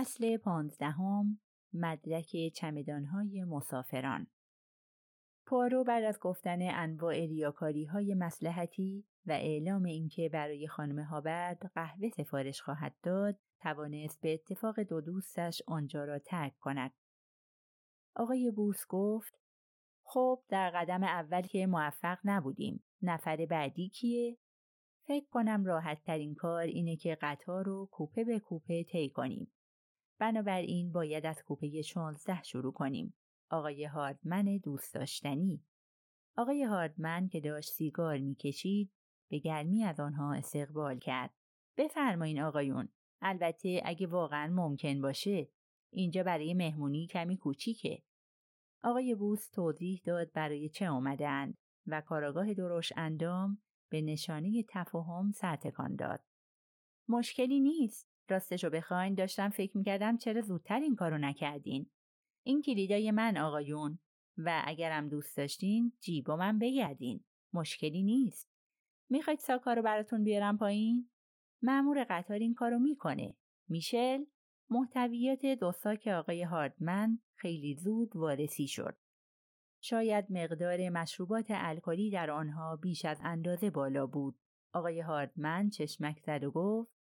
فصل پانزدهم مدرک چمدانهای مسافران. پارو بعد از گفتن انواع ریاکاری های مسلحتی و اعلام اینکه برای خانم هابرد قهوه سفارش خواهد داد توانست به اتفاق دو دوستش آنجا را ترک کند. آقای بوس گفت خب در قدم اول که موفق نبودیم. نفر بعدی کیه؟ فکر کنم راحت ترین کار اینه که قطار رو کوپه به کوپه طی کنیم. بنابراین باید از کوپه 16 شروع کنیم آقای هاردمن دوست داشتنی آقای هاردمن که داشت سیگار می‌کشید به گرمی از آنها استقبال کرد بفرمایین آقایون البته اگه واقعا ممکن باشه اینجا برای مهمونی کمی کوچیکه آقای بوس توضیح داد برای چه آمدند و کاراگاه دروش اندام به نشانه تفاهم سرتکان داد. مشکلی نیست. راستشو بخواین داشتم فکر می‌کردم چرا زودتر این کارو نکردین. این کلیدای من آقایون و اگرم دوست داشتین جیب من بگردین. مشکلی نیست. می‌خواید ساکا رو براتون بیارم پایین؟ معمور قطار این کارو می‌کنه. میشل محتویات دو ساک آقای هاردمن خیلی زود وارسی شد. شاید مقدار مشروبات الکلی در آنها بیش از اندازه بالا بود. آقای هاردمن چشمک زد و گفت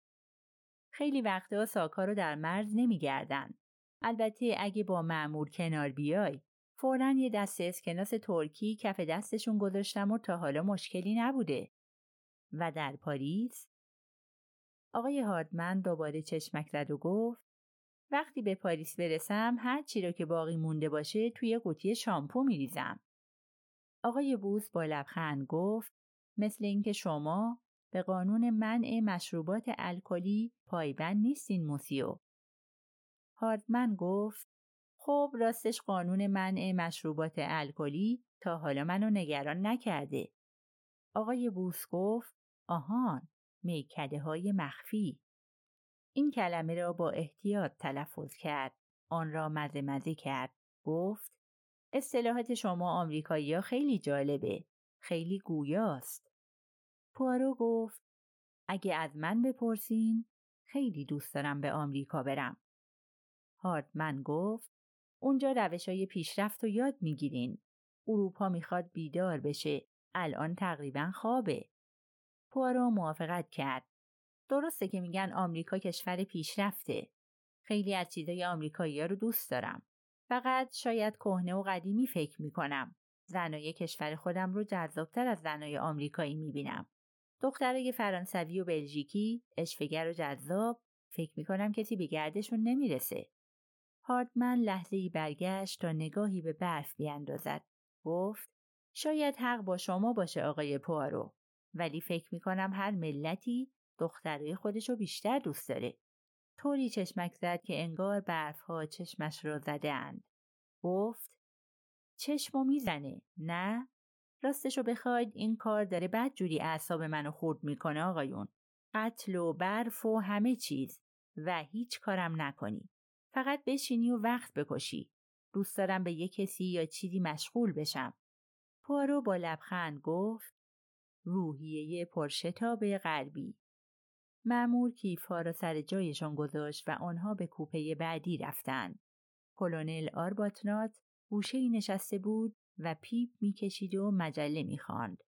خیلی وقتا ساکا رو در مرز نمیگردن. البته اگه با معمور کنار بیای فورا یه دست اسکناس ترکی کف دستشون گذاشتم و تا حالا مشکلی نبوده. و در پاریس؟ آقای هاردمن دوباره چشمک زد و گفت وقتی به پاریس برسم هر چی را که باقی مونده باشه توی قوطی شامپو میریزم. آقای بوس با لبخند گفت مثل اینکه شما به قانون منع مشروبات الکلی پایبند نیستین موسیو. هاردمن گفت خب راستش قانون منع مشروبات الکلی تا حالا منو نگران نکرده. آقای بوس گفت آهان میکده های مخفی. این کلمه را با احتیاط تلفظ کرد. آن را مزه مزه کرد. گفت اصطلاحات شما آمریکایی ها خیلی جالبه. خیلی گویاست. پوارو گفت اگه از من بپرسین خیلی دوست دارم به آمریکا برم. هاردمن گفت اونجا روش های پیشرفت و یاد می‌گیرین. اروپا می‌خواد بیدار بشه. الان تقریبا خوابه. پوارو موافقت کرد. درسته که میگن آمریکا کشور پیشرفته. خیلی از چیزای آمریکایی ها رو دوست دارم. فقط شاید کهنه و قدیمی فکر می‌کنم. زنای کشور خودم رو جذابتر از زنای آمریکایی می‌بینم. دخترای فرانسوی و بلژیکی، اشفگر و جذاب، فکر می‌کنم کسی به گردشون نمی‌رسه. هاردمن لحظه ای برگشت تا نگاهی به برف بیاندازد. گفت شاید حق با شما باشه آقای پوارو ولی فکر می‌کنم هر ملتی دخترای خودشو بیشتر دوست داره. طوری چشمک زد که انگار برفها چشمش را زدهاند. گفت چشمو می‌زنه نه؟ راستشو بخواید این کار داره بد جوری اعصاب منو خورد می‌کنه آقایون. قتل و برف و همه چیز و هیچ کارم نکنی. فقط بشینی و وقت بکشی. دوست دارم به یه کسی یا چیزی مشغول بشم. پارو با لبخند گفت روحیه پرشتاب غربی معمور کیفها را سر جایشان گذاشت و آنها به کوپه بعدی رفتند. کلونل آرباتنات گوشه نشسته بود و پیپ می‌کشید و مجله می‌خواند.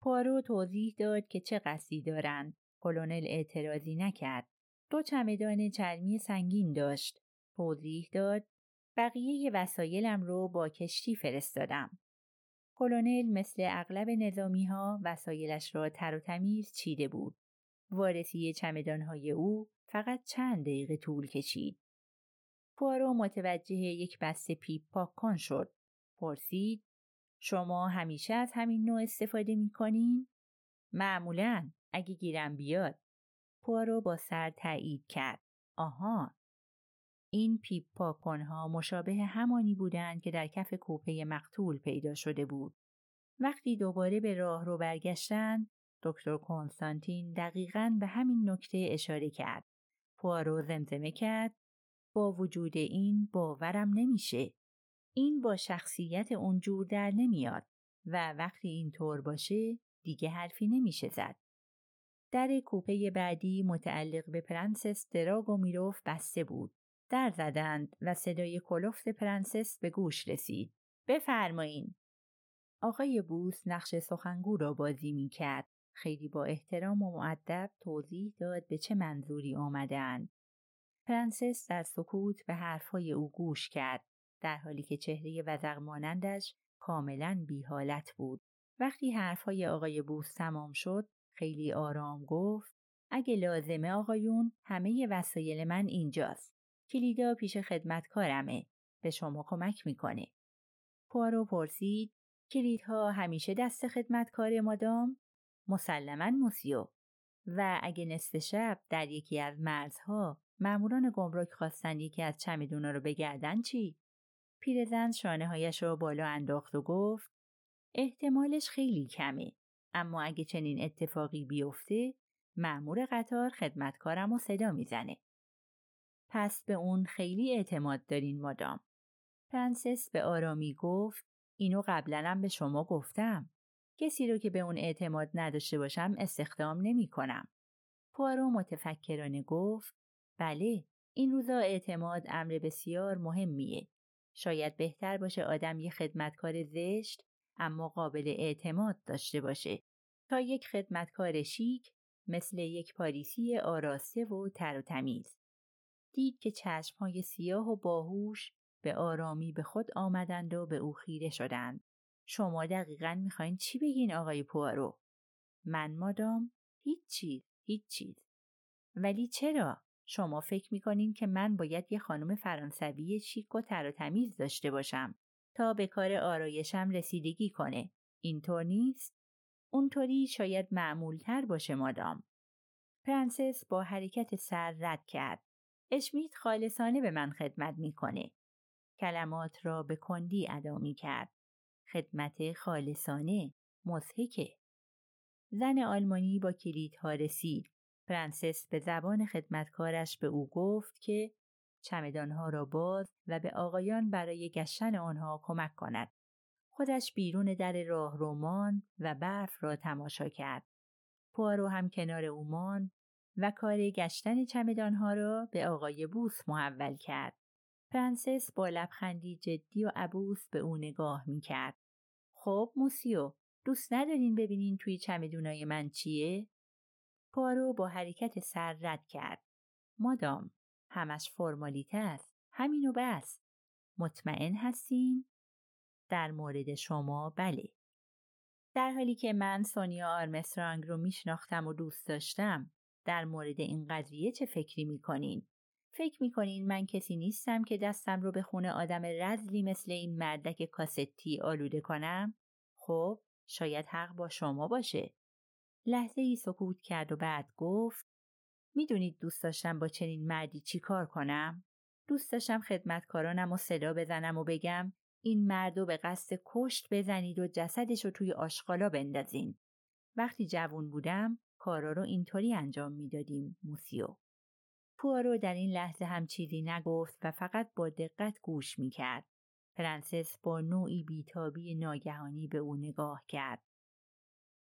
پارو توضیح داد که چه قصدی دارند. کلونل اعتراضی نکرد. دو چمدان چرمی سنگین داشت. توضیح داد بقیه وسایلم رو با کشتی فرستادم. کلونل مثل اغلب نظامی ها وسایلش را تر و تمیز چیده بود. وارسی چمدانهای او فقط چند دقیقه طول کشید. پوارو متوجه یک بسته پیپ پاکن شد. پرسید شما همیشه از همین نوع استفاده می کنین؟ معمولا اگه گیرم بیاد. پوارو با سر تایید کرد. آها. این پیپ پاکن ها مشابه همانی بودند که در کف کوپه مقتول پیدا شده بود. وقتی دوباره به راه رو برگشتند دکتر کنستانتین دقیقا به همین نکته اشاره کرد. پوارو زمزمه کرد با وجود این باورم نمیشه. این با شخصیت اونجور در نمیاد و وقتی این طور باشه دیگه حرفی نمیشه زد. در کوپه بعدی متعلق به پرنسس دراگو میروف بسته بود. در زدند و صدای کلفت پرنسس به گوش رسید. بفرمایین. آقای بوس نقش سخنگو را بازی می کرد. خیلی با احترام و مؤدب توضیح داد به چه منظوری آمدند. پرنسس در سکوت به حرفهای او گوش کرد در حالی که چهره وزق مانندش کاملا بی حالت بود. وقتی حرفهای آقای بوس تمام شد خیلی آرام گفت اگه لازمه آقایون همه وسایل من اینجاست. کلیدا پیش خدمتکارمه. به شما کمک می‌کنه. پوارو پرسید کلیدها همیشه دست خدمتکار مادام؟ مسلما موسیو. و اگه نصف شب در یکی از مرزها ماموران گمرک خواستن یکی از چمدونا رو بگردن چی؟ پیرزن شانه هایش رو بالا انداخت و گفت احتمالش خیلی کمه اما اگه چنین اتفاقی بیفته مأمور قطار خدمتکارم و صدا می‌زنه. پس به اون خیلی اعتماد دارین مادام. پرنسس به آرامی گفت اینو قبلا به شما گفتم. کسی رو که به اون اعتماد نداشته باشم استخدام نمی کنم. پوارو متفکرانه گفت بله این روزا اعتماد امر بسیار مهمیه. شاید بهتر باشه آدم یه خدمتکار زشت اما قابل اعتماد داشته باشه تا یک خدمتکار شیک مثل یک پاریسی آراسته و تر و تمیز. دید که چشمهای سیاه و باهوش به آرامی به خود آمدند و به او خیره شدند. شما دقیقا می‌خواین چی بگین آقای پوارو؟ من مادام؟ هیچ چیز، هیچ چیز. ولی چرا؟ شما فکر می‌کنین که من باید یه خانم فرانسوی شیک و تر و تمیز داشته باشم تا به کار آرایشم رسیدگی کنه. اینطور نیست؟ اونطوری شاید معمولتر باشه مادام. پرنسس با حرکت سر رد کرد. اشمیت خالصانه به من خدمت می‌کنه. کلمات را به کندی ادا می کرد. خدمت خالصانه، مزهکه. زن آلمانی با کلیدها رسید. پرنسس به زبان خدمتکارش به او گفت که چمدانها را باز و به آقایان برای گشتن آنها کمک کند. خودش بیرون در راه رومان و برف را تماشا کرد. پوارو هم کنار اومان و کار گشتن چمدانها را به آقای بوس محول کرد. پرنسس با لبخندی جدی و عبوس به او نگاه می کرد. خب موسیو دوست ندارین ببینین توی چمدونای من چیه؟ پوارو با حرکت سر رد کرد. مادام همش فرمالیته است. همین و بس. مطمئن هستین؟ در مورد شما بله. در حالی که من سونیا آرمسترانگ رو میشناختم و دوست داشتم در مورد این قضیه چه فکری می‌کنین؟ فکر می‌کنین من کسی نیستم که دستم رو به خونه آدم رزلی مثل این مردک کاستی آلوده کنم؟ خب شاید حق با شما باشه. لحظه ای سکوت کرد و بعد گفت می‌دونید دوست داشتم با چنین مردی چی کار کنم؟ دوست داشتم خدمتکارانم و صدا بزنم و بگم این مرد رو به قصد کشت بزنید و جسدش رو توی آشغالا بندازین. وقتی جوون بودم کارا رو اینطوری انجام می‌دادیم موسیو. پوارو در این لحظه هم چیزی نگفت و فقط با دقت گوش می‌کرد. پرنسس با نوعی بیتابی ناگهانی به او نگاه کرد.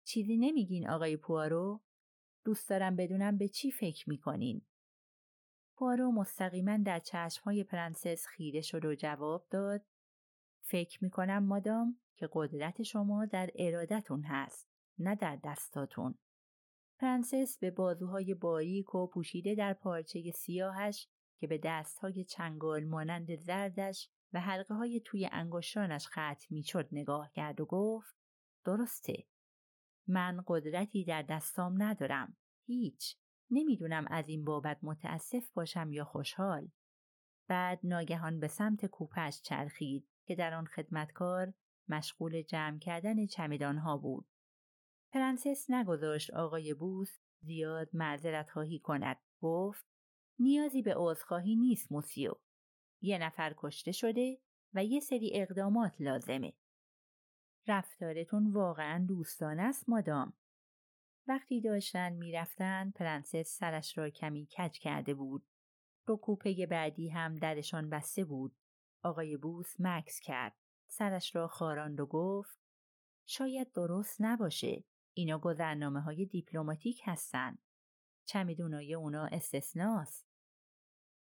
چیزی نمیگین آقای پوارو؟ دوست دارم بدونم به چی فکر می‌کنین. پوارو مستقیما در چشمهای پرنسس خیره شد و جواب داد فکر می‌کنم مادام که قدرت شما در ارادتون هست نه در دستاتون. پرنسس به بازوهای باریک و پوشیده در پارچه سیاهش که به دستهای چنگال مانند زردش و حلقه های توی انگشتانش ختم می‌شد نگاه کرد و گفت درسته من قدرتی در دستام ندارم هیچ نمی‌دونم از این بابت متاسف باشم یا خوشحال بعد ناگهان به سمت کوپه‌ش چرخید که در آن خدمتکار مشغول جمع کردن چمدانها بود. پرنسس نگذاشت آقای بوس زیاد معذرت خواهی کند. گفت نیازی به عذرخواهی نیست موسیو. یه نفر کشته شده و یه سری اقدامات لازمه. رفتارتون واقعا دوستانه است مادام. وقتی داشتن می‌رفتن پرنسس سرش را کمی کج کرده بود. رو کوپه بعدی هم درشان بسته بود. آقای بوس مکس کرد. سرش را خاراند و گفت شاید درست نباشه. اینا گذرنامه های دیپلماتیک هستن. چمیدونای اونا استثناست.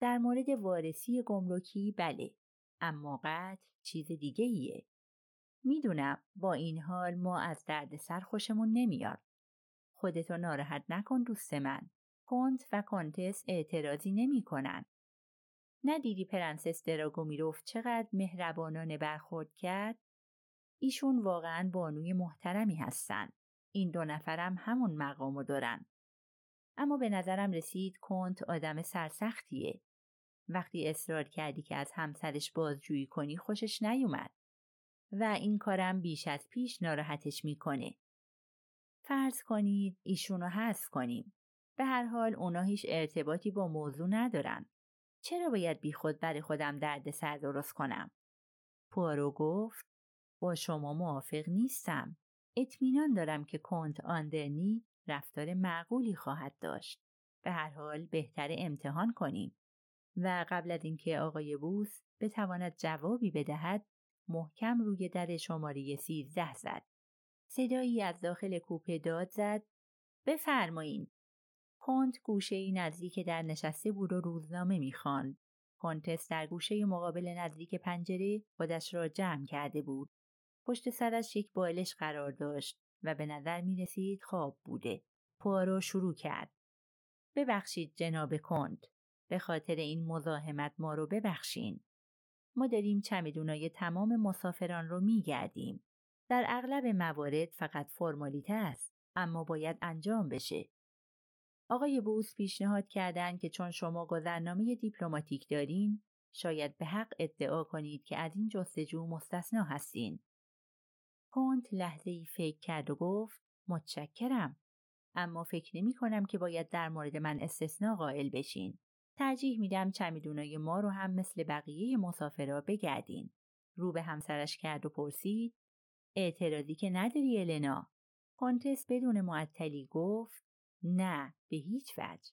در مورد وارسی گمرکی بله اما قتل چیز دیگه ایه. می‌دونم با این حال ما از دردسر خوشمون نمیاد. خودتو ناراحت نکن دوست من. کنت و کنتس اعتراضی نمی‌کنن. ندیدی پرنسس دراگومیروف چقدر مهربانانه برخورد کرد؟ ایشون واقعا بانوی محترمی هستن. این دو نفرم همون مقامو دارن. اما به نظرم رسید کنت آدم سرسختیه. وقتی اصرار کردی که از همسرش بازجویی کنی خوشش نیومد. و این کارم بیش از پیش ناراحتش می‌کنه. فرض کنید ایشونو حذف کنیم. به هر حال اونا هیچ ارتباطی با موضوع ندارن. چرا باید بیخود برای خودم درد سر درست کنم؟ پوارو گفت با شما موافق نیستم. اطمینان دارم که کنت آندرنی رفتار معقولی خواهد داشت. به هر حال بهتر امتحان کنیم. و قبل از اینکه آقای بوس بتواند جوابی بدهد محکم روی در شماره سیزده زد. صدایی از داخل کوپه داد زد بفرمایین کنت گوشه ای نزدیک در نشسته بود و روزنامه می‌خواند. کنتس در گوشه مقابل نزدیک پنجره خودش را جمع کرده بود. پشت سرش یک بالش قرار داشت و به نظر می رسید خواب بوده. پوارو شروع کرد. ببخشید جناب کنت. به خاطر این مزاحمت ما رو ببخشین. ما داریم چمدونای تمام مسافران رو می گردیم. در اغلب موارد فقط فرمالیته است اما باید انجام بشه. آقای بوس پیشنهاد کردند که چون شما گذرنامه دیپلماتیک دارین شاید به حق ادعا کنید که از این جستجو مستثنا هستین. کنت لحظه ای فکر کرد و گفت متشکرم اما فکر نمی کنم که باید در مورد من استثنا قائل بشین. ترجیح میدم چمیدونای ما رو هم مثل بقیه مسافرا بگردین. رو به همسرش کرد و پرسید اعتراضی که نداری النا. کنتس بدون معطلی گفت نه به هیچ وجه.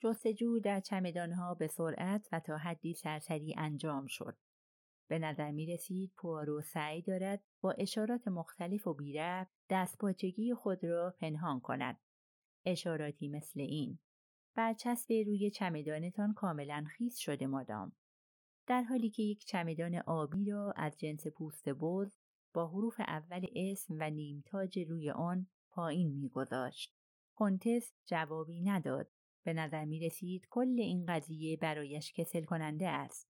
جستجو در چمدانها به سرعت و تا حدی سرسری انجام شد. به نظر می رسید پوارو سعی دارد با اشارات مختلف و بیرب دستپاچگی خود را پنهان کند. اشاراتی مثل این. برچسب روی چمدانتان کاملا خیس شده مادام. در حالی که یک چمدان آبی را از جنس پوست بز با حروف اول اسم و نیمتاج روی آن پایین میگذاشت. کنتس جوابی نداد. به نظر می رسید کل این قضیه برایش کسل کننده است.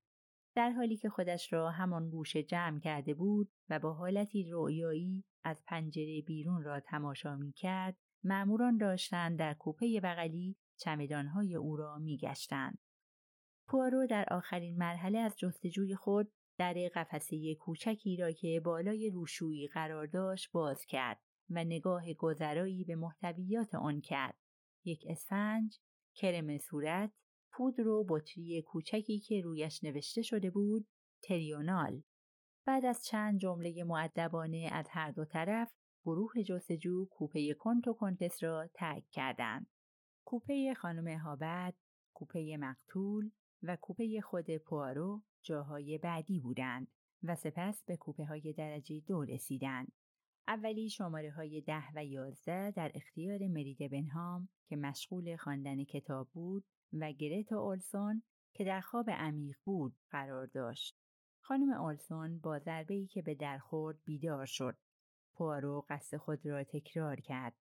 در حالی که خودش را همان گوشه جمع کرده بود و با حالتی رویایی از پنجره بیرون را تماشا می کرد، معموران داشتند در کوپه بغلی چمدانهای او را می گشتند. پوارو در آخرین مرحله از جستجوی خود در قفسه کوچکی را که بالای روشویی قرار داشت باز کرد و نگاه گذرایی به محتویات آن کرد. یک اسفنج، کرم صورت، پودر و بطری کوچکی که رویش نوشته شده بود تریونال. بعد از چند جمله معدبانه از هر دو طرف گروه جستجو کوپه کنت و کنتس را ترک کردند. کوپه خانم هابد، کوپه مقتول و کوپه خود پوارو جاهای بعدی بودند و سپس به کوپه های درجه دو رسیدند. اولی شماره های ده و یازده در اختیار مرید بنهام که مشغول خواندن کتاب بود و گرتا اولسون که در خواب عمیق بود قرار داشت. خانم اولسون با ضربه که به در خورد بیدار شد. پوارو قصد خود را تکرار کرد.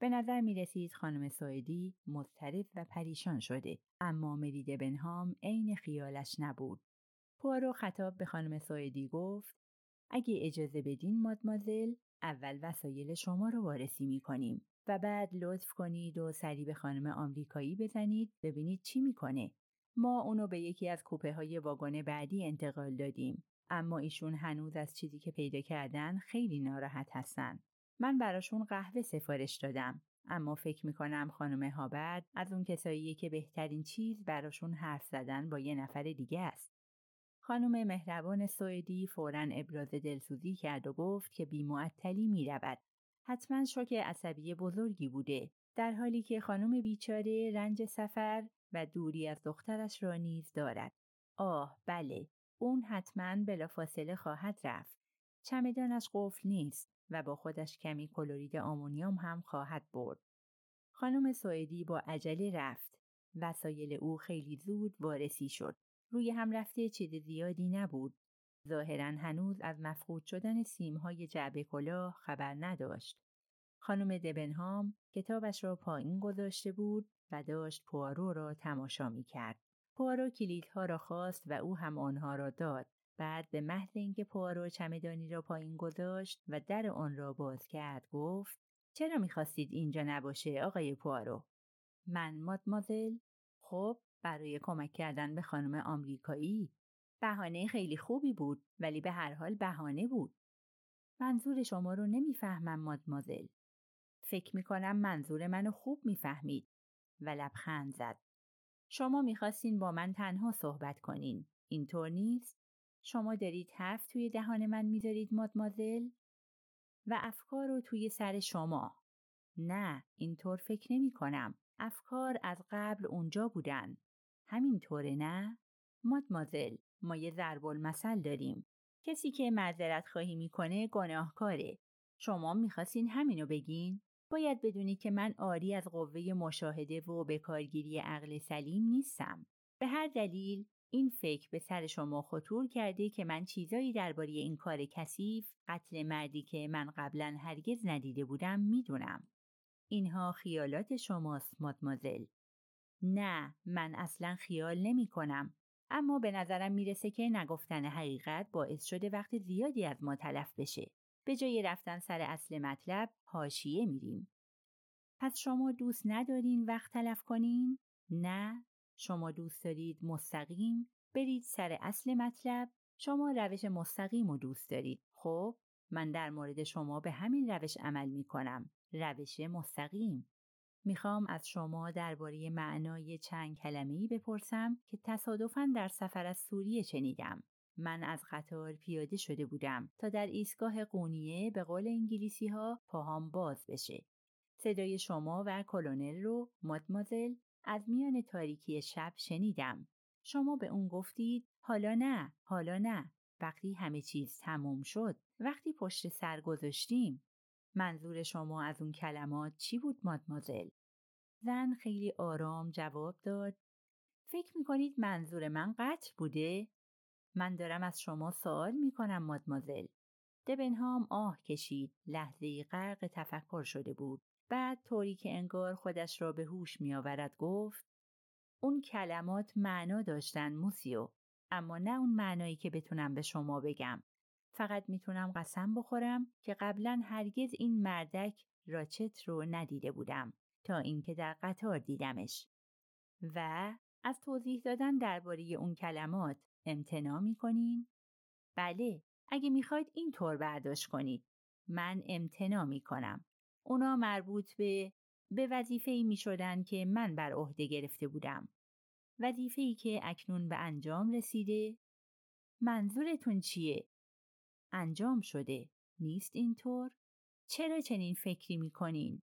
به نظر می رسید خانم سایدی مضطرب و پریشان شده اما مرید بنهام عین خیالش نبود. پوارو خطاب به خانم سایدی گفت اگه اجازه بدین مادمازل اول وسایل شما رو وارسی می کنیم و بعد لطف کنید و سری به خانم آمریکایی بزنید ببینید چی می‌کنه. ما اونو به یکی از کوپه های واگن بعدی انتقال دادیم اما ایشون هنوز از چیزی که پیدا کردن خیلی ناراحت هستن. من براشون قهوه سفارش دادم اما فکر می‌کنم خانم هابرد از اون کساییه که بهترین چیز براشون حرف زدن با یه نفر دیگه است. خانم مهربان سوئدی فورا ابراز دلسوزی کرد و گفت که بیمعطلی می‌رود. حتما شوک عصبی بزرگی بوده در حالی که خانم بیچاره رنج سفر و دوری از دخترش را نیز دارد. آه بله اون حتما بلافاصله خواهد رفت. چمدانش قفل نیست. و با خودش کمی کلورید آمونیوم هم خواهد برد خانم سوئدی با عجله رفت وسایل او خیلی زود وارسی شد. روی هم رفته چیز زیادی نبود. ظاهرا هنوز از مفقود شدن سیمهای جعبه کلاه خبر نداشت. خانم دبنهام کتابش را پایین گذاشته بود و داشت پوارو را تماشا می کرد. پوارو کلیدها را خواست و او هم آنها را داد. بعد به محض اینکه پوارو چمدانی را پایین گذاشت و در آن را باز کرد گفت چرا می‌خواستید اینجا نباشه آقای پوارو من مادمازل خب برای کمک کردن به خانم آمریکایی. بهانه خیلی خوبی بود ولی به هر حال بهانه بود. منظور شما رو نمی‌فهمم مادمازل فکر می‌کنم منظور منو خوب می‌فهمید. و لبخند زد. شما می‌خواستین با من تنها صحبت کنین. اینطور نیست؟ شما دارید حرف توی دهان من می‌ذارید مادمازل و افکار رو توی سر شما. نه اینطور فکر نمی کنم افکار از قبل اونجا بودن. همینطوره نه؟ مادمازل ما یه ضرب المثل داریم. کسی که معذرت خواهی می‌کنه گناهکاره. شما می‌خواستین همینو بگین؟ باید بدونی که من آری از قوه مشاهده و به کارگیری عقل سلیم نیستم. به هر دلیل این فکر به سر شما خطور کرده که من چیزایی درباره این کار کثیف قتل مردی که من قبلا هرگز ندیده بودم می‌دونم. اینها خیالات شماست مادمازل نه من اصلا خیال نمی کنم اما به نظرم می‌رسه که نگفتن حقیقت باعث شده وقت زیادی از ما تلف بشه. به جای رفتن سر اصل مطلب حاشیه میریم. پس شما دوست ندارین وقت تلف کنین؟ نه شما دوست دارید مستقیم برید سر اصل مطلب شما روش مستقیم رو دوست دارید. خب من در مورد شما به همین روش عمل می کنم روش مستقیم. می‌خوام از شما درباره معنای چند کلمه‌ای بپرسم که تصادفاً در سفر از سوریه شنیدم. من از قطار پیاده شده بودم تا در ایستگاه قونیه به قول انگلیسی ها پاهام باز بشه. صدای شما و کلونل رو مادمازل از میان تاریکی شب شنیدم. شما به اون گفتید حالا نه، حالا نه. وقتی همه چیز تموم شد، وقتی پشت سر گذاشتیم. منظور شما از اون کلمات چی بود مادمازل؟ زن خیلی آرام جواب داد. فکر می‌کنید منظور من قتل بوده؟ من دارم از شما سوال می‌کنم مادمازل. دبنهام آه کشید لحظه غرق تفکر شده بود بعد طوری که انگار خودش را به هوش میآورد گفت اون کلمات معنا داشتن موسیو اما نه اون معنایی که بتونم به شما بگم. فقط می‌تونم قسم بخورم که قبلا هرگز این مردک راچت رو ندیده بودم تا اینکه در قطار دیدمش. و از توضیح دادن درباره اون کلمات امتنا می‌کنین؟ بله اگه می‌خواید این طور برداشت کنید. من امتنا می‌کنم. اونا مربوط به به وظیفه ای می شدن که من بر عهده گرفته بودم. وظیفه ای که اکنون به انجام رسیده؟ منظورتون چیه؟ انجام شده. نیست اینطور؟ چرا چنین فکری می کنین؟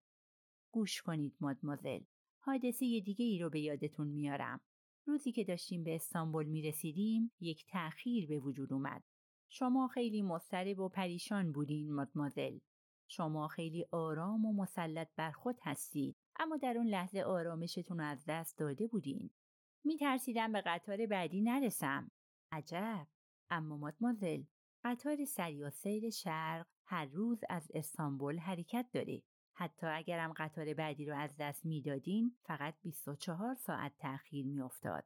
گوش کنید مادمازل. حادثه دیگه ای رو به یادتون میارم. روزی که داشتیم به استانبول می رسیدیم یک تأخیر به وجود اومد. شما خیلی مضطرب و پریشان بودین مادمازل. شما خیلی آرام و مسلط بر خود هستید اما در اون لحظه آرامشتون از دست داده بودین. می ترسیدم به قطار بعدی نرسم. عجب. اما مادمازل قطار سریع سیر شرق هر روز از استانبول حرکت داره. حتی اگرم قطار بعدی رو از دست می‌دادین فقط 24 ساعت تأخیر میافتاد.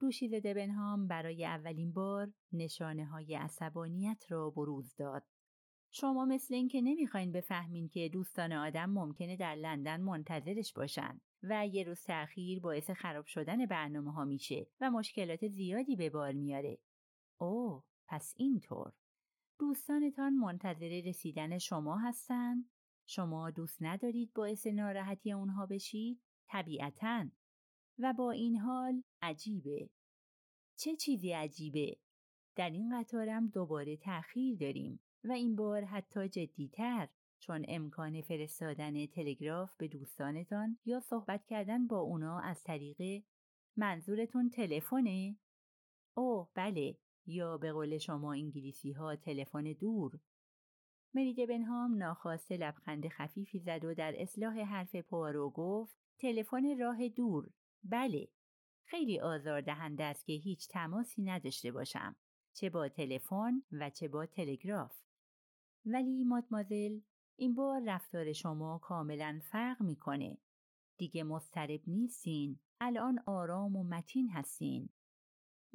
دوشیز دبنهام برای اولین بار نشانه های عصبانیت را بروز داد. شما مثل اینکه نمی‌خواین بفهمین که دوستان آدم ممکنه در لندن منتظرش باشن و یه روز تأخیر باعث خراب شدن برنامه ها میشه و مشکلات زیادی به بار میاره. اوه پس اینطور. دوستانتان منتظر رسیدن شما هستن؟ شما دوست ندارید باعث ناراحتی اونها بشید؟ طبیعتا. و با این حال عجیبه. چه چیزی عجیبه؟ در این قطارم دوباره تأخیر داریم. و این بار حتی جدیتر چون امکان فرستادن تلگراف به دوستانتان یا صحبت کردن با اونا از طریق منظورتون تلفنه؟ اوه بله یا به قول شما انگلیسی ها تلفن دور مریده بنهام ناخواسته لبخند خفیفی زد و در اصلاح حرف پوارو گفت تلفن راه دور بله خیلی آزاردهنده است که هیچ تماسی نداشته باشم. چه با تلفن و چه با تلگراف. ولی مادمازل این بار رفتار شما کاملا فرق می‌کنه. دیگه مضطرب نیستین. الان آرام و متین هستین.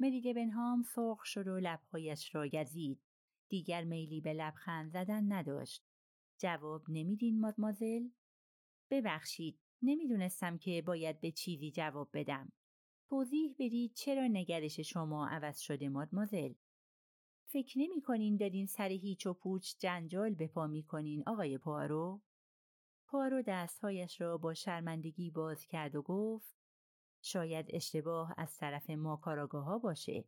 مری بنهام سرخ شد و لبهایش را گزید. دیگر میلی به لبخند زدن نداشت. جواب نمیدین مادمازل؟ ببخشید نمی‌دونستم که باید به چیزی جواب بدم. توضیح بدید چرا نگرش شما عوض شده مادمازل؟ فکر نمی کنین دارین سر هیچ و پوچ جنجال به پا می کنین آقای پارو؟ پارو دستهایش را با شرمندگی باز کرد و گفت شاید اشتباه از طرف ما کاراگاه ها باشه.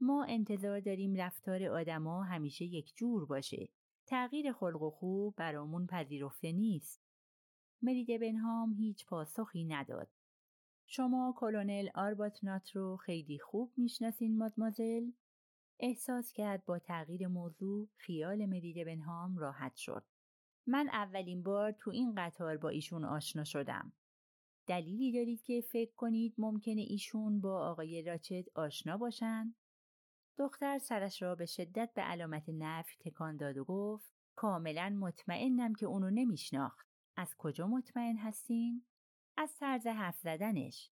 ما انتظار داریم رفتار آدما همیشه یک جور باشه. تغییر خلق و خوب برامون پذیرفته نیست. مریده بنهام هیچ پاسخی نداد. شما کلونل آرباتنات رو خیلی خوب می‌شناسین مادمازل؟ احساس کرد با تغییر موضوع خیال مریده بنهام راحت شد. من اولین بار تو این قطار با ایشون آشنا شدم. دلیلی دارید که فکر کنید ممکنه ایشون با آقای راچت آشنا باشن؟ دختر سرش را به شدت به علامت نفی تکان داد و گفت کاملا مطمئنم که اونو نمیشناخت. از کجا مطمئن هستین؟ از طرز حرف زدنش.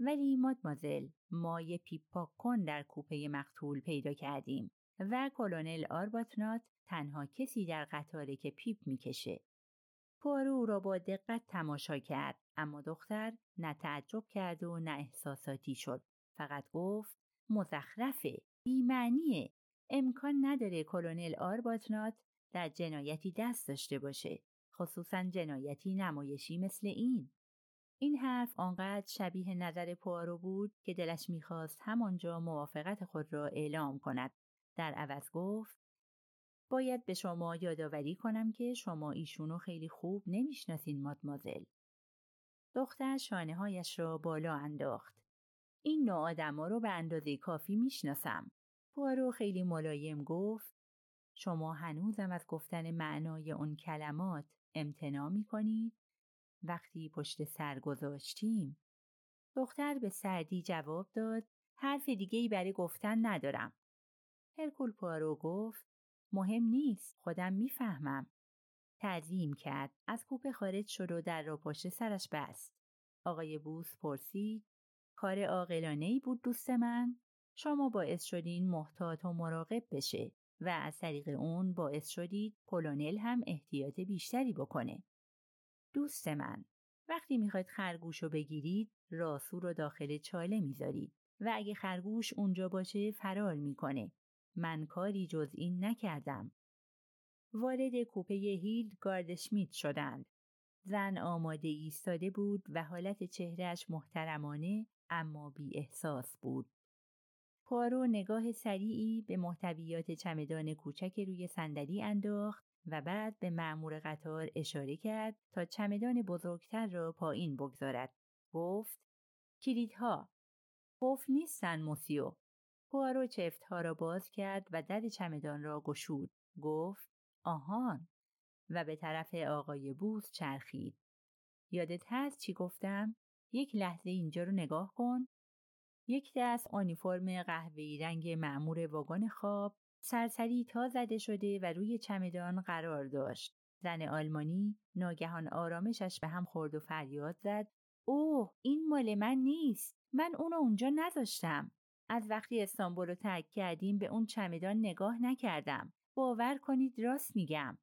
ولی مادمازل ما یه پیپ پاک کن در کوپه مقتول پیدا کردیم و کلونل آربوتنات تنها کسی در قطاره که پیپ می‌کشه. پوارو او را با دقت تماشا کرد اما دختر نه تعجب کرد و نه احساساتی شد. فقط گفت مزخرفه بیمعنیه امکان نداره کلونل آربوتنات در جنایتی دست داشته باشه خصوصا جنایتی نمایشی مثل این این حرف آنقدر شبیه نظر پوارو بود که دلش می‌خواست همانجا موافقت خود را اعلام کند. در عوض گفت باید به شما یادآوری کنم که شما ایشونو خیلی خوب نمی‌شناسین مادمازل. دختر شانه هایش را بالا انداخت. این نوع آدما رو به اندازه کافی می‌شناسم. پوارو خیلی ملایم گفت شما هنوزم از گفتن معنای اون کلمات امتناع می کنید؟ وقتی پشت سر گذاشتیم. دختر به سردی جواب داد حرف دیگه ای برای گفتن ندارم. هرکول پارو گفت مهم نیست خودم می‌فهمم. تعظیم کرد از کوپه خارج شد و در را پشت سرش بست. آقای بوس پرسید کار عاقلانه ای بود دوست من؟ شما باعث شدین محتاط و مراقب بشه و از طریق اون باعث شدید کلونل هم احتیاط بیشتری بکنه. دوست من وقتی می‌خواید خرگوش رو بگیرید راسو رو داخل چاله می‌ذارید و اگه خرگوش اونجا باشه فرار می‌کنه. من کاری جز این نکردم. وارد کوپه هیل گاردشمیت شدند. زن آماده ایستاده بود و حالت چهرهش محترمانه اما بی احساس بود. پارو نگاه سریعی به محتویات چمدان کوچک روی صندلی انداخت و بعد به معمور قطار اشاره کرد تا چمدان بزرگتر را پایین بگذارد. گفت کلیدها قفل نیستن موسیو. پوارو چفتها را باز کرد و در چمدان را گشود. گفت آهان و به طرف آقای بوس چرخید. یادت هست چی گفتم؟ یک لحظه اینجا رو نگاه کن یک دست آنیفرم قهوه‌ای رنگ معمور واگن خواب سرسری تا زده شده و روی چمدان قرار داشت. زن آلمانی ناگهان آرامشش به هم خورد و فریاد زد. اوه این مال من نیست. من اونو اونجا نذاشتم. از وقتی استانبول رو ترک کردیم به اون چمدان نگاه نکردم. باور کنید راست میگم.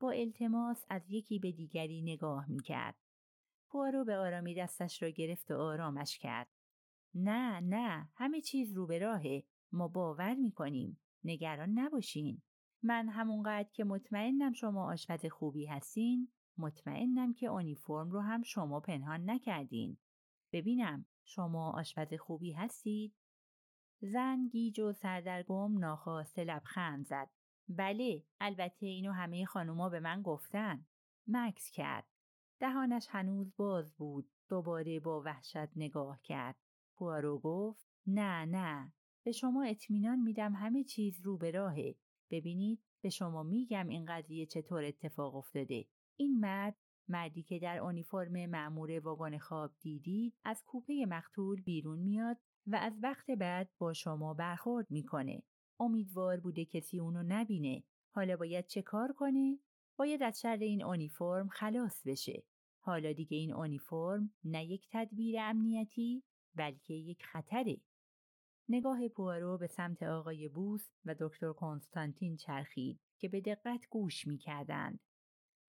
با التماس از یکی به دیگری نگاه می‌کرد. پوارو به آرامی دستش را گرفت و آرامش کرد. نه نه همه چیز رو به راهه. ما باور می‌کنیم. نگران نباشین. من همونقدر که مطمئنم شما آشپز خوبی هستین مطمئنم که اونیفرم رو هم شما پنهان نکردین. ببینم شما آشپز خوبی هستید؟ زن گیج و سردرگم ناخواسته لبخند زد. بله البته اینو همه خانوما به من گفتن. مکس کرد. دهانش هنوز باز بود. دوباره با وحشت نگاه کرد. پوارو گفت نه نه به شما اطمینان میدم همه چیز رو به راهه ببینید به شما میگم این قضیه چطور اتفاق افتاده این مرد مردی که در آنیفرم معمور واگن خواب دیدید از کوپه مقتول بیرون میاد و از وقت بعد با شما برخورد می‌کنه. امیدوار بوده کسی اونو نبینه. حالا باید چه کار کنه؟ باید از شر این آنیفرم خلاص بشه. حالا دیگه این آنیفرم نه یک تدبیر امنیتی بلکه یک خطره. نگاه پوارو به سمت آقای بوس و دکتر کنستانتین چرخید که به دقت گوش می‌کردند.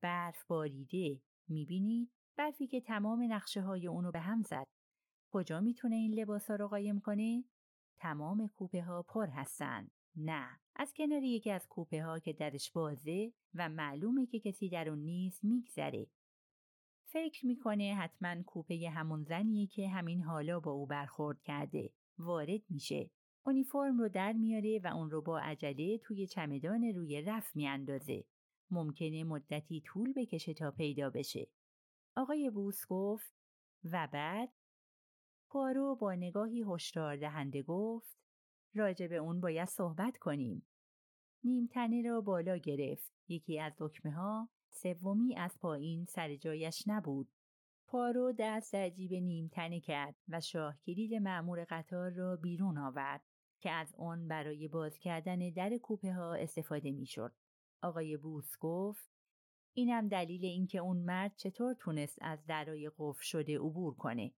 برف باریده می‌بینید برفی که تمام نقشه های اونو به هم زد. کجا می‌تونه این لباس ها رو قایم کنه؟ تمام کوپه ها پر هستند. نه از کنار یکی از کوپه ها که درش بازه و معلومه که کسی در اون نیست میگذره فکر می‌کنه حتما کوپه همون زنیه که همین حالا با او برخورد کرده. وارد میشه. اونیفرم رو در میاره و اون رو با عجله توی چمدان روی رف میاندازه. ممکنه مدتی طول بکشه تا پیدا بشه. آقای بوس گفت و بعد؟ پارو با نگاهی هشدار دهنده گفت راجع به اون باید صحبت کنیم. نیمتنه را بالا گرفت. یکی از دکمه ها سومی از پایین سر جایش نبود. پارو دست در جیب نیمتنه کرد و شاه کلید معمور قطار را بیرون آورد که از آن برای باز کردن در کوپه ها استفاده می‌شد. آقای بوس گفت اینم دلیل اینکه اون مرد چطور تونست از درای قفل شده عبور کنه.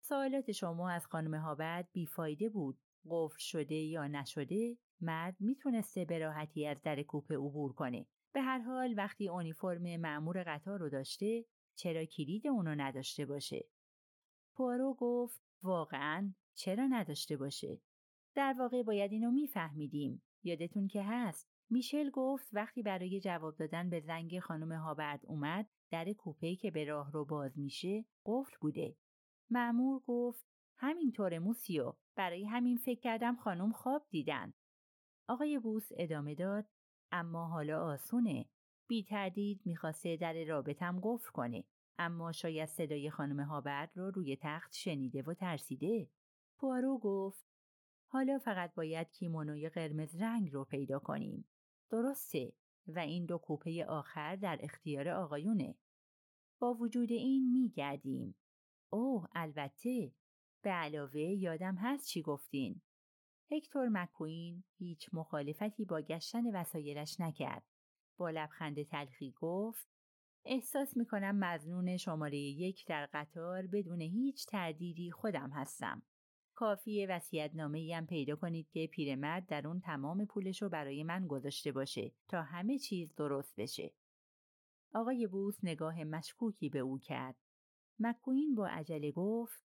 سوالات شما از خانم هابرد بیفایده بود قفل شده یا نشده مرد می‌تونسته به راحتی از در کوپه عبور کنه به هر حال وقتی اونیفرم معمور قطار رو داشته چرا کلید اونو نداشته باشه؟ پوارو گفت واقعا چرا نداشته باشه؟ در واقع باید اینو میفهمیدیم. یادتون که هست. میشل گفت وقتی برای جواب دادن به زنگ خانم هابرد اومد در کوپه که به راه رو باز میشه قفل بوده. معمور گفت همینطور موسیو. برای همین فکر کردم خانم خواب دیدن. آقای بوس ادامه داد اما حالا آسونه. بی تردید می‌خواسته در رابطم گفر کنه. اما شاید صدای خانم هابرد رو روی تخت شنیده و ترسیده. پوارو گفت حالا فقط باید کیمونوی قرمز رنگ رو پیدا کنیم. درسته و این دو کوپه آخر در اختیار آقایونه. با وجود این میگردیم. اوه البته به علاوه یادم هست چی گفتین. هکتور مکوین هیچ مخالفتی با گشتن وسایلش نکرد. با لبخند تلخی گفت احساس می کنم مزنون شماره یک در قطار بدون هیچ تردیدی خودم هستم. کافی وسیعت نامه هم پیدا کنید که پیرمرد در اون تمام پولش رو برای من گذاشته باشه تا همه چیز درست بشه. آقای بوس نگاه مشکوکی به او کرد. مکوین با عجله گفت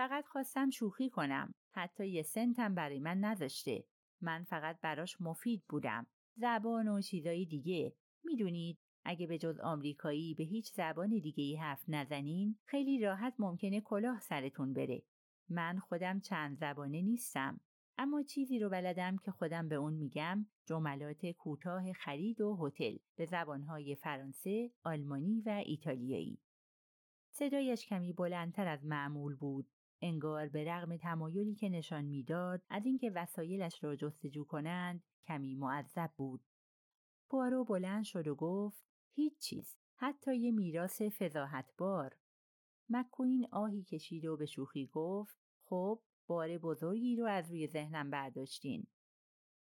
فقط خواستم شوخی کنم. حتی یه سنتم برای من نذاشته. من فقط براش مفید بودم. زبان و چیزایی دیگه. می‌دونید اگه به جز آمریکایی به هیچ زبان دیگه ای حرف نزنین خیلی راحت ممکنه کلاه سرتون بره. من خودم چند زبانه نیستم. اما چیزی رو بلدم که خودم به اون میگم جملات کوتاه خرید و هتل به زبانهای فرانسه، آلمانی و ایتالیایی. صدایش کمی بلندتر از معمول بود انگار به رغم تمایلی که نشان می‌داد از اینکه وسایلش را جستجو کنند کمی معذب بود. پوارو بلند شد و گفت هیچ چیز حتی یه میراث فضاحتبار. مکوین آهی کشید و به شوخی گفت خب بار بزرگی رو از روی ذهنم برداشتین.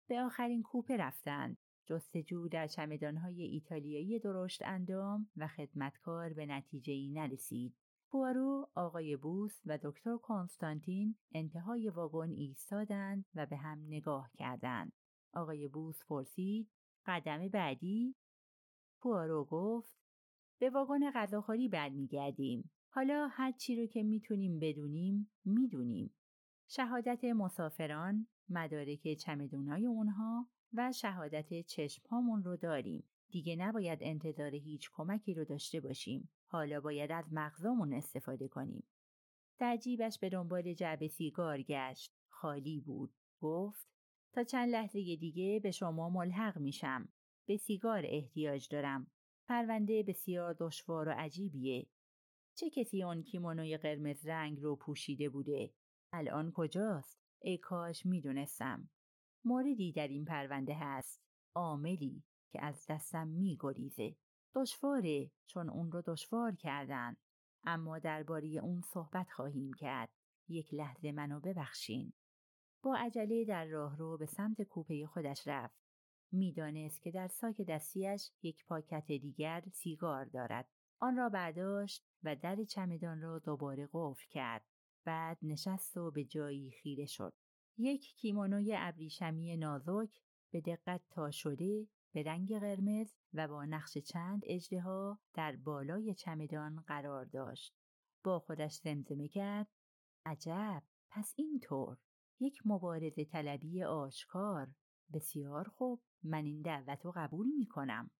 به آخرین کوپه رفتند. جستجو در چمدانهای ایتالیایی درشت اندام و خدمتکار به نتیجه ای نرسید. پوارو، آقای بوس و دکتر کنستانتین انتهای واگن ایستادند و به هم نگاه کردند. آقای بوس پرسید: قدم بعدی؟ پوارو گفت: به واگن غذاخوری برمیگردیم. حالا هر چی رو که می‌تونیم بدونیم می‌دونیم. شهادت مسافران، مدارک چمدونای اونها و شهادت چشمهامون رو داریم. دیگه نباید انتظار هیچ کمکی رو داشته باشیم. حالا باید از مغزامون استفاده کنیم. در جیبش به دنبال جعبه سیگار گشت. خالی بود. گفت تا چند لحظه دیگه به شما ملحق میشم. به سیگار احتیاج دارم. پرونده بسیار دشوار و عجیبیه. چه کسی اون کیمونوی قرمز رنگ رو پوشیده بوده؟ الان کجاست؟ ای کاش می‌دونستم. موردی در این پرونده هست. عاملی که از دستم میگریزه. دشواره چون اون رو دشوار کردن. اما درباره اون صحبت خواهیم کرد. یک لحظه منو ببخشین. با عجله در راه رو به سمت کوپه خودش رفت. می‌دانست که در ساک دستیش یک پاکت دیگر سیگار دارد. آن را برداشت و در چمدان را دوباره قفل کرد. بعد نشست و به جایی خیره شد. یک کیمونوی ابریشمی نازک به دقت تا شده به رنگ قرمز و با نقش چند اجدها در بالای چمدان قرار داشت. با خودش زمزمه کرد. عجب! پس اینطور. یک مبارزه طلبی آشکار. بسیار خوب. من این دعوت رو قبول می کنم.